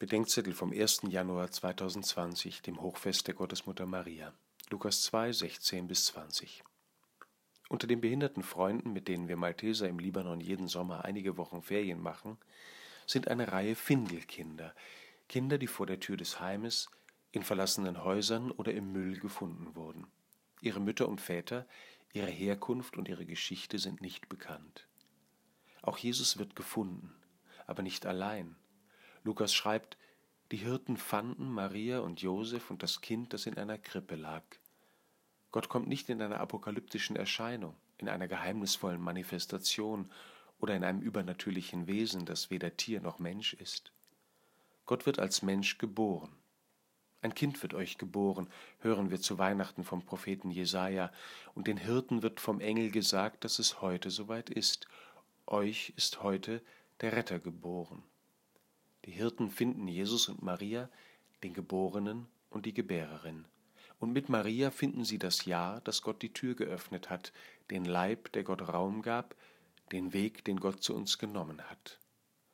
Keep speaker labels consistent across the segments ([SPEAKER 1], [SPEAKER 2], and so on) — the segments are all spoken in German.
[SPEAKER 1] Bedenkzettel vom 1. Januar 2020, dem Hochfest der Gottesmutter Maria. Lukas 2, 16 bis 20. Unter den behinderten Freunden, mit denen wir Malteser im Libanon jeden Sommer einige Wochen Ferien machen, sind eine Reihe Findelkinder, Kinder, die vor der Tür des Heimes, in verlassenen Häusern oder im Müll gefunden wurden. Ihre Mütter und Väter, ihre Herkunft und ihre Geschichte sind nicht bekannt. Auch Jesus wird gefunden, aber nicht allein. Lukas schreibt, die Hirten fanden Maria und Josef und das Kind, das in einer Krippe lag. Gott kommt nicht in einer apokalyptischen Erscheinung, in einer geheimnisvollen Manifestation oder in einem übernatürlichen Wesen, das weder Tier noch Mensch ist. Gott wird als Mensch geboren. Ein Kind wird euch geboren, hören wir zu Weihnachten vom Propheten Jesaja, und den Hirten wird vom Engel gesagt, dass es heute soweit ist. Euch ist heute der Retter geboren. Die Hirten finden Jesus und Maria, den Geborenen und die Gebärerin. Und mit Maria finden sie das Ja, das Gott die Tür geöffnet hat, den Leib, der Gott Raum gab, den Weg, den Gott zu uns genommen hat.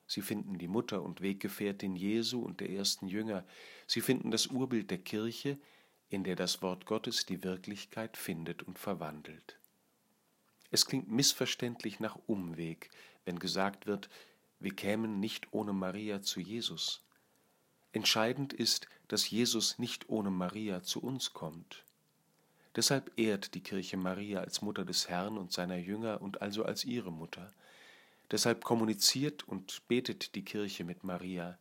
[SPEAKER 1] Sie finden die Mutter und Weggefährtin Jesu und der ersten Jünger. Sie finden das Urbild der Kirche, in der das Wort Gottes die Wirklichkeit findet und verwandelt. Es klingt missverständlich nach Umweg, wenn gesagt wird, wir kämen nicht ohne Maria zu Jesus. Entscheidend ist, dass Jesus nicht ohne Maria zu uns kommt. Deshalb ehrt die Kirche Maria als Mutter des Herrn und seiner Jünger und also als ihre Mutter. Deshalb kommuniziert und betet die Kirche mit Maria.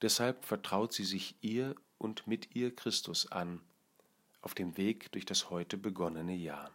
[SPEAKER 1] Deshalb vertraut sie sich ihr und mit ihr Christus an, auf dem Weg durch das heute begonnene Jahr.